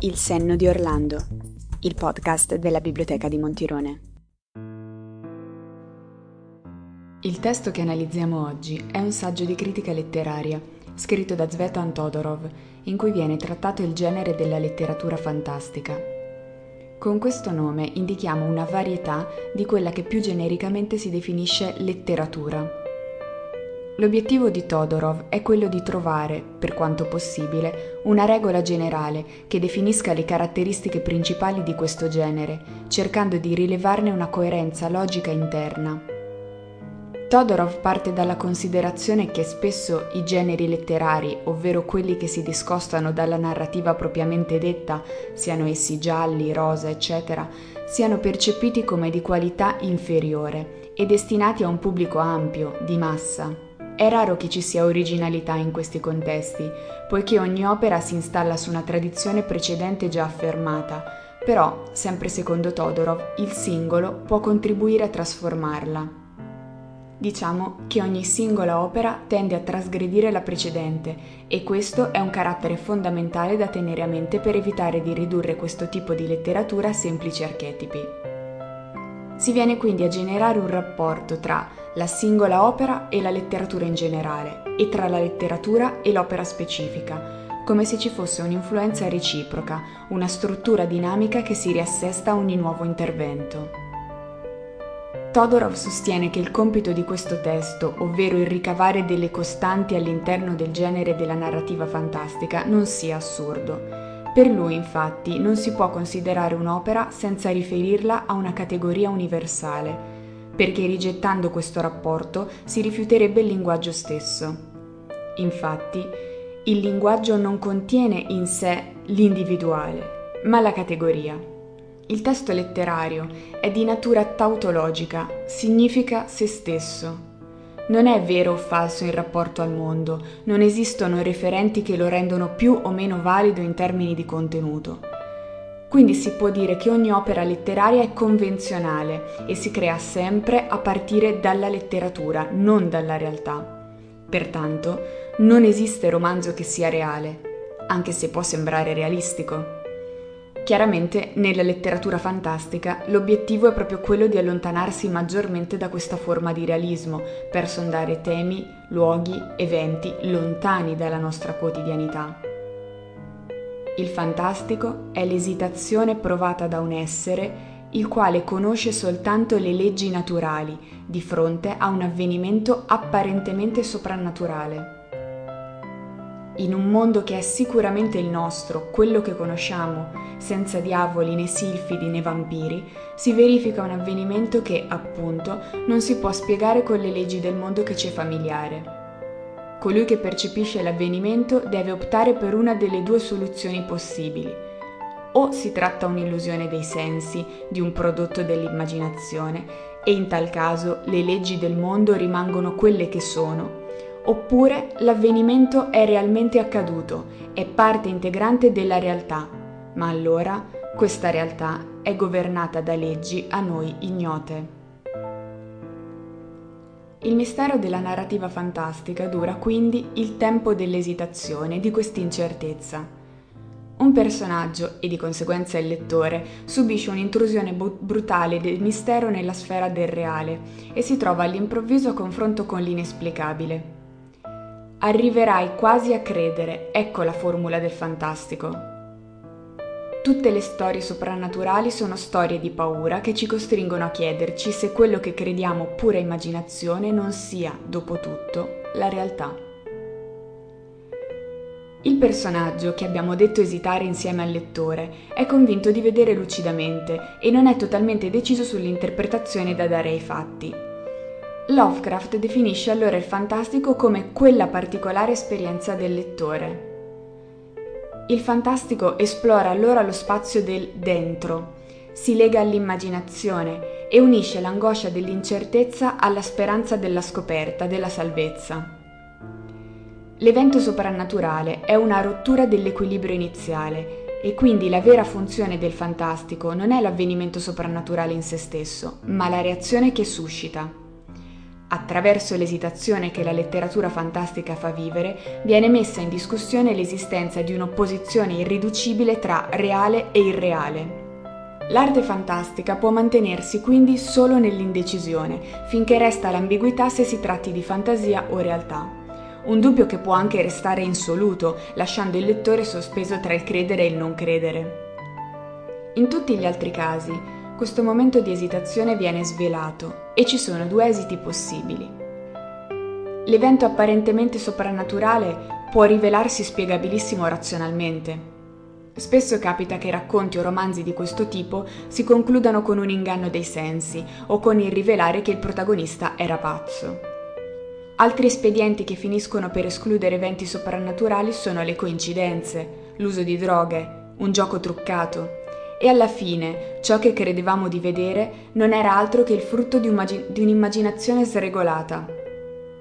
Il senno di Orlando, il podcast della Biblioteca di Montirone. Il testo che analizziamo oggi è un saggio di critica letteraria scritto da Zvetan Todorov, in cui viene trattato il genere della letteratura fantastica. Con questo nome indichiamo una varietà di quella che più genericamente si definisce letteratura L'obiettivo di Todorov è quello di trovare, per quanto possibile, una regola generale che definisca le caratteristiche principali di questo genere, cercando di rilevarne una coerenza logica interna. Todorov parte dalla considerazione che spesso i generi letterari, ovvero quelli che si discostano dalla narrativa propriamente detta, siano essi gialli, rosa, eccetera, siano percepiti come di qualità inferiore e destinati a un pubblico ampio, di massa. È raro che ci sia originalità in questi contesti, poiché ogni opera si installa su una tradizione precedente già affermata, però, sempre secondo Todorov, il singolo può contribuire a trasformarla. Diciamo che ogni singola opera tende a trasgredire la precedente e questo è un carattere fondamentale da tenere a mente per evitare di ridurre questo tipo di letteratura a semplici archetipi. Si viene quindi a generare un rapporto tra la singola opera e la letteratura in generale, e tra la letteratura e l'opera specifica, come se ci fosse un'influenza reciproca, una struttura dinamica che si riassesta a ogni nuovo intervento. Todorov sostiene che il compito di questo testo, ovvero il ricavare delle costanti all'interno del genere della narrativa fantastica, non sia assurdo, per lui, infatti, non si può considerare un'opera senza riferirla a una categoria universale, perché rigettando questo rapporto si rifiuterebbe il linguaggio stesso. Infatti, il linguaggio non contiene in sé l'individuale, ma la categoria. Il testo letterario è di natura tautologica, significa se stesso. Non è vero o falso in rapporto al mondo, non esistono referenti che lo rendono più o meno valido in termini di contenuto. Quindi si può dire che ogni opera letteraria è convenzionale e si crea sempre a partire dalla letteratura, non dalla realtà. Pertanto, non esiste romanzo che sia reale, anche se può sembrare realistico. Chiaramente nella letteratura fantastica l'obiettivo è proprio quello di allontanarsi maggiormente da questa forma di realismo per sondare temi, luoghi, eventi lontani dalla nostra quotidianità. Il fantastico è l'esitazione provata da un essere il quale conosce soltanto le leggi naturali di fronte a un avvenimento apparentemente soprannaturale. In un mondo che è sicuramente il nostro, quello che conosciamo, senza diavoli né silfidi né vampiri, si verifica un avvenimento che, appunto, non si può spiegare con le leggi del mondo che ci è familiare. Colui che percepisce l'avvenimento deve optare per una delle due soluzioni possibili. O si tratta un'illusione dei sensi, di un prodotto dell'immaginazione, e in tal caso le leggi del mondo rimangono quelle che sono, oppure l'avvenimento è realmente accaduto, è parte integrante della realtà ma allora questa realtà è governata da leggi a noi ignote. Il mistero della narrativa fantastica dura quindi il tempo dell'esitazione, di quest'incertezza. Un personaggio, e di conseguenza il lettore, subisce un'intrusione bu- brutale del mistero nella sfera del reale e si trova all'improvviso a confronto con l'inesplicabile. Arriverai quasi a credere, ecco la formula del fantastico. Tutte le storie soprannaturali sono storie di paura che ci costringono a chiederci se quello che crediamo pura immaginazione non sia, dopo tutto, la realtà. Il personaggio, che abbiamo detto esitare insieme al lettore, è convinto di vedere lucidamente e non è totalmente deciso sull'interpretazione da dare ai fatti. Lovecraft definisce allora il fantastico come quella particolare esperienza del lettore, il fantastico esplora allora lo spazio del dentro, si lega all'immaginazione e unisce l'angoscia dell'incertezza alla speranza della scoperta, della salvezza. L'evento soprannaturale è una rottura dell'equilibrio iniziale e quindi la vera funzione del fantastico non è l'avvenimento soprannaturale in se stesso, ma la reazione che suscita. Attraverso l'esitazione che la letteratura fantastica fa vivere, viene messa in discussione l'esistenza di un'opposizione irriducibile tra reale e irreale. L'arte fantastica può mantenersi quindi solo nell'indecisione, finché resta l'ambiguità se si tratti di fantasia o realtà. Un dubbio che può anche restare insoluto, lasciando il lettore sospeso tra il credere e il non credere. In tutti gli altri casi, questo momento di esitazione viene svelato e ci sono due esiti possibili. L'evento apparentemente soprannaturale può rivelarsi spiegabilissimo razionalmente. Spesso capita che racconti o romanzi di questo tipo si concludano con un inganno dei sensi o con il rivelare che il protagonista era pazzo. Altri espedienti che finiscono per escludere eventi soprannaturali sono le coincidenze, l'uso di droghe, un gioco truccato, e alla fine ciò che credevamo di vedere non era altro che il frutto di, di un'immaginazione sregolata.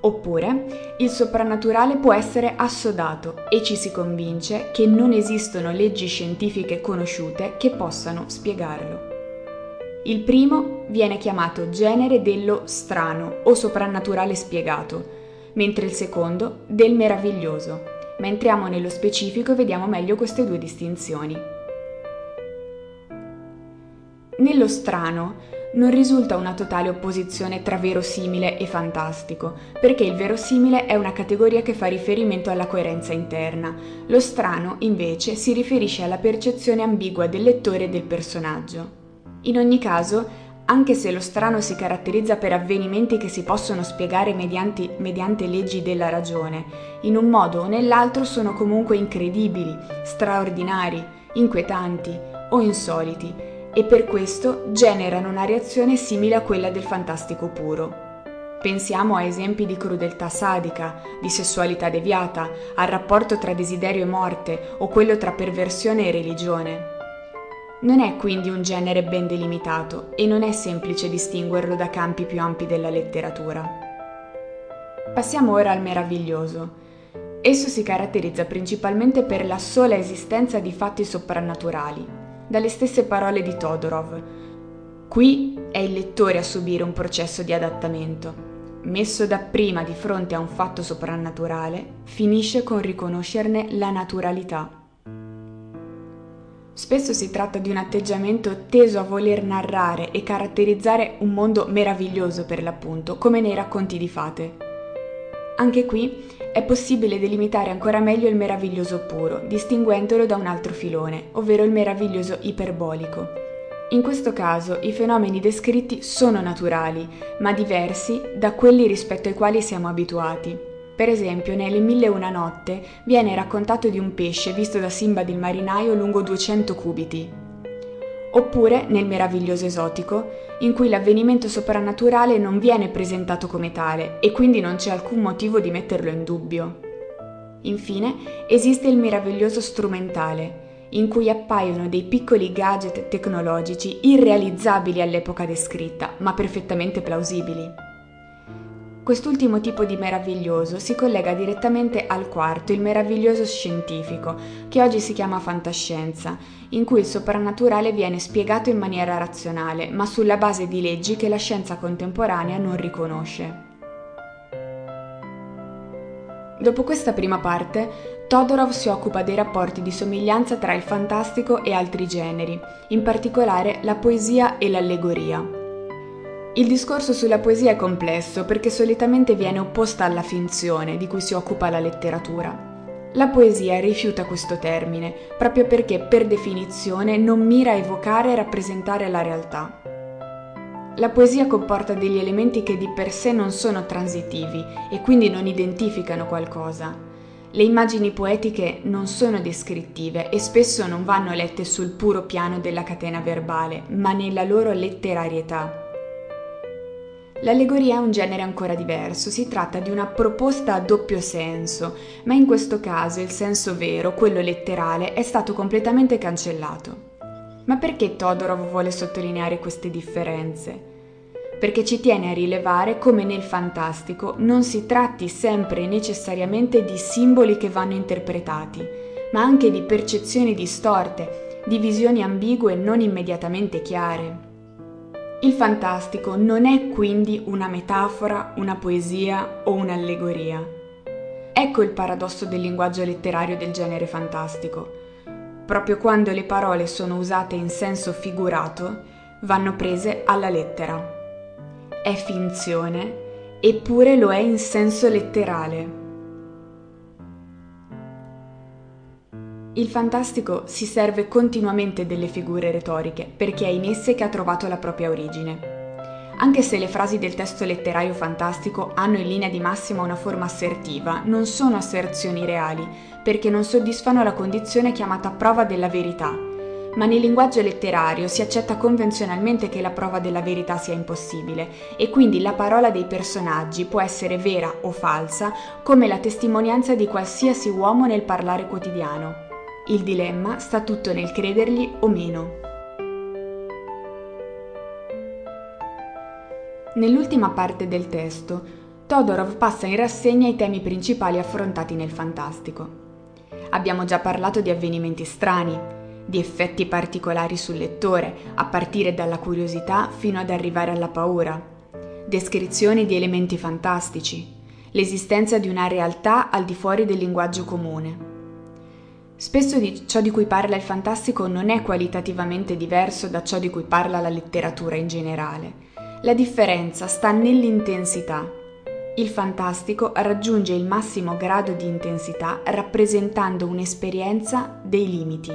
Oppure il soprannaturale può essere assodato e ci si convince che non esistono leggi scientifiche conosciute che possano spiegarlo. Il primo viene chiamato genere dello strano o soprannaturale spiegato, mentre il secondo del meraviglioso. Ma entriamo nello specifico e vediamo meglio queste due distinzioni. Nello strano non risulta una totale opposizione tra verosimile e fantastico, perché il verosimile è una categoria che fa riferimento alla coerenza interna, lo strano invece si riferisce alla percezione ambigua del lettore e del personaggio. In ogni caso, anche se lo strano si caratterizza per avvenimenti che si possono spiegare mediante, mediante leggi della ragione, in un modo o nell'altro sono comunque incredibili, straordinari, inquietanti o insoliti e per questo generano una reazione simile a quella del fantastico puro. Pensiamo a esempi di crudeltà sadica, di sessualità deviata, al rapporto tra desiderio e morte o quello tra perversione e religione. Non è quindi un genere ben delimitato e non è semplice distinguerlo da campi più ampi della letteratura. Passiamo ora al meraviglioso. Esso si caratterizza principalmente per la sola esistenza di fatti soprannaturali, dalle stesse parole di Todorov. Qui è il lettore a subire un processo di adattamento. Messo dapprima di fronte a un fatto soprannaturale, finisce con riconoscerne la naturalità. Spesso si tratta di un atteggiamento teso a voler narrare e caratterizzare un mondo meraviglioso per l'appunto, come nei racconti di fate. Anche qui è possibile delimitare ancora meglio il meraviglioso puro, distinguendolo da un altro filone, ovvero il meraviglioso iperbolico. In questo caso i fenomeni descritti sono naturali, ma diversi da quelli rispetto ai quali siamo abituati. Per esempio, nelle Mille e una notte viene raccontato di un pesce visto da Simbad il marinaio lungo 200 cubiti, oppure nel meraviglioso esotico, in cui l'avvenimento soprannaturale non viene presentato come tale e quindi non c'è alcun motivo di metterlo in dubbio. Infine, esiste il meraviglioso strumentale, in cui appaiono dei piccoli gadget tecnologici irrealizzabili all'epoca descritta, ma perfettamente plausibili. Quest'ultimo tipo di meraviglioso si collega direttamente al quarto, il meraviglioso scientifico, che oggi si chiama fantascienza, in cui il soprannaturale viene spiegato in maniera razionale, ma sulla base di leggi che la scienza contemporanea non riconosce. Dopo questa prima parte, Todorov si occupa dei rapporti di somiglianza tra il fantastico e altri generi, in particolare la poesia e l'allegoria. Il discorso sulla poesia è complesso perché solitamente viene opposta alla finzione di cui si occupa la letteratura. La poesia rifiuta questo termine proprio perché per definizione non mira a evocare e rappresentare la realtà. La poesia comporta degli elementi che di per sé non sono transitivi e quindi non identificano qualcosa. Le immagini poetiche non sono descrittive e spesso non vanno lette sul puro piano della catena verbale, ma nella loro letterarietà. L'allegoria è un genere ancora diverso, si tratta di una proposta a doppio senso, ma in questo caso il senso vero, quello letterale, è stato completamente cancellato. Ma perché Todorov vuole sottolineare queste differenze? Perché ci tiene a rilevare come nel fantastico non si tratti sempre necessariamente di simboli che vanno interpretati, ma anche di percezioni distorte, di visioni ambigue non immediatamente chiare. Il fantastico non è quindi una metafora, una poesia o un'allegoria. Ecco il paradosso del linguaggio letterario del genere fantastico. Proprio quando le parole sono usate in senso figurato, vanno prese alla lettera. È finzione, eppure lo è in senso letterale. Il fantastico si serve continuamente delle figure retoriche perché è in esse che ha trovato la propria origine. Anche se le frasi del testo letterario fantastico hanno in linea di massima una forma assertiva, non sono asserzioni reali, perché non soddisfano la condizione chiamata prova della verità. Ma nel linguaggio letterario si accetta convenzionalmente che la prova della verità sia impossibile e quindi la parola dei personaggi può essere vera o falsa come la testimonianza di qualsiasi uomo nel parlare quotidiano. Il dilemma sta tutto nel credergli o meno. Nell'ultima parte del testo, Todorov passa in rassegna i temi principali affrontati nel fantastico. Abbiamo già parlato di avvenimenti strani, di effetti particolari sul lettore, a partire dalla curiosità fino ad arrivare alla paura, descrizioni di elementi fantastici, l'esistenza di una realtà al di fuori del linguaggio comune. Spesso di ciò di cui parla il fantastico non è qualitativamente diverso da ciò di cui parla la letteratura in generale. La differenza sta nell'intensità. Il fantastico raggiunge il massimo grado di intensità rappresentando un'esperienza dei limiti.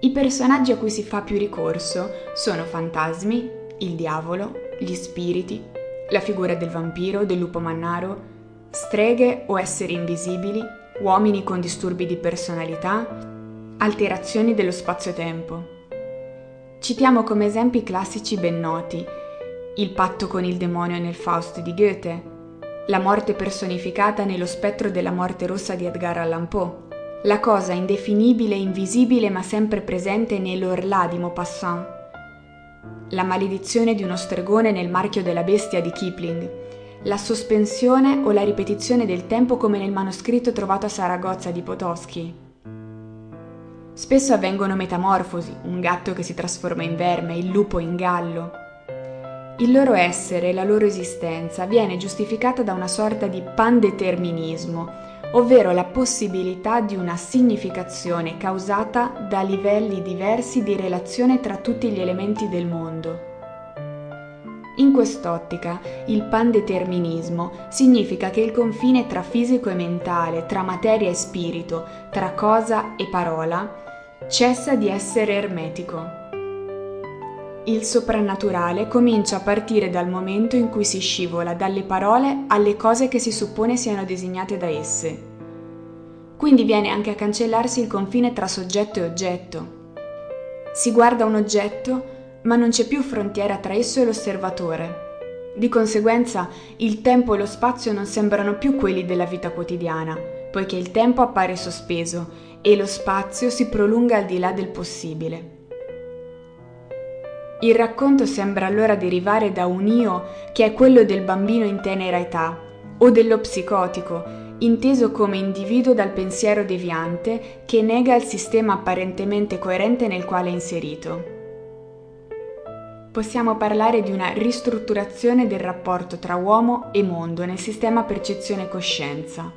I personaggi a cui si fa più ricorso sono fantasmi, il diavolo, gli spiriti, la figura del vampiro, del lupo mannaro, streghe o esseri invisibili, uomini con disturbi di personalità, alterazioni dello spazio-tempo. Citiamo come esempi classici ben noti il patto con il demonio nel Faust di Goethe, la morte personificata nello spettro della morte rossa di Edgar Allan Poe, la cosa indefinibile e invisibile ma sempre presente nell'Orlà di Maupassant, la maledizione di uno stregone nel marchio della bestia di Kipling, la sospensione o la ripetizione del tempo come nel manoscritto trovato a Saragozza di Potosky. Spesso avvengono metamorfosi, un gatto che si trasforma in verme, il lupo in gallo. Il loro essere, la loro esistenza viene giustificata da una sorta di pandeterminismo, ovvero la possibilità di una significazione causata da livelli diversi di relazione tra tutti gli elementi del mondo. In quest'ottica, il pandeterminismo significa che il confine tra fisico e mentale, tra materia e spirito, tra cosa e parola, cessa di essere ermetico. Il soprannaturale comincia a partire dal momento in cui si scivola dalle parole alle cose che si suppone siano designate da esse. Quindi viene anche a cancellarsi il confine tra soggetto e oggetto. Si guarda un oggetto ma non c'è più frontiera tra esso e l'osservatore. Di conseguenza il tempo e lo spazio non sembrano più quelli della vita quotidiana, poiché il tempo appare sospeso e lo spazio si prolunga al di là del possibile. Il racconto sembra allora derivare da un io che è quello del bambino in tenera età, o dello psicotico, inteso come individuo dal pensiero deviante che nega il sistema apparentemente coerente nel quale è inserito possiamo parlare di una ristrutturazione del rapporto tra uomo e mondo nel sistema percezione-coscienza.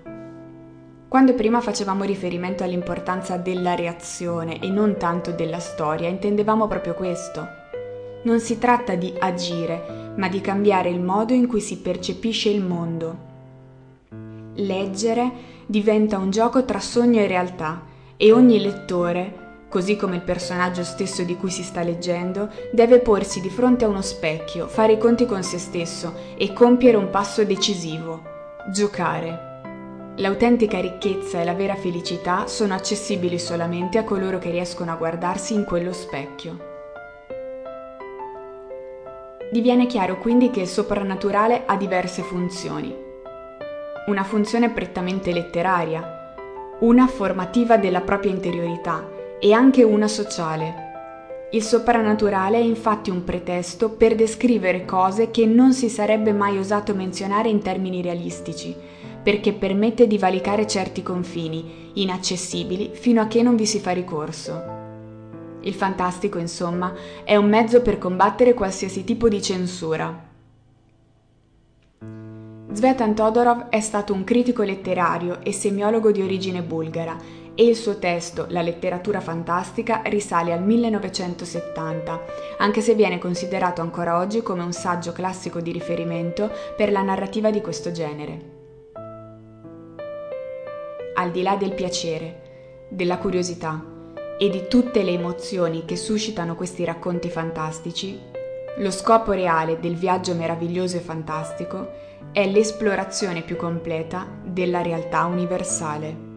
Quando prima facevamo riferimento all'importanza della reazione e non tanto della storia, intendevamo proprio questo. Non si tratta di agire, ma di cambiare il modo in cui si percepisce il mondo. Leggere diventa un gioco tra sogno e realtà e ogni lettore così come il personaggio stesso di cui si sta leggendo, deve porsi di fronte a uno specchio, fare i conti con se stesso e compiere un passo decisivo, giocare. L'autentica ricchezza e la vera felicità sono accessibili solamente a coloro che riescono a guardarsi in quello specchio. Diviene chiaro quindi che il soprannaturale ha diverse funzioni. Una funzione prettamente letteraria, una formativa della propria interiorità e anche una sociale. Il soprannaturale è infatti un pretesto per descrivere cose che non si sarebbe mai osato menzionare in termini realistici, perché permette di valicare certi confini, inaccessibili fino a che non vi si fa ricorso. Il fantastico, insomma, è un mezzo per combattere qualsiasi tipo di censura. Zvetan Todorov è stato un critico letterario e semiologo di origine bulgara e il suo testo, La letteratura fantastica, risale al 1970, anche se viene considerato ancora oggi come un saggio classico di riferimento per la narrativa di questo genere. Al di là del piacere, della curiosità, e di tutte le emozioni che suscitano questi racconti fantastici, lo scopo reale del viaggio meraviglioso e fantastico è l'esplorazione più completa della realtà universale.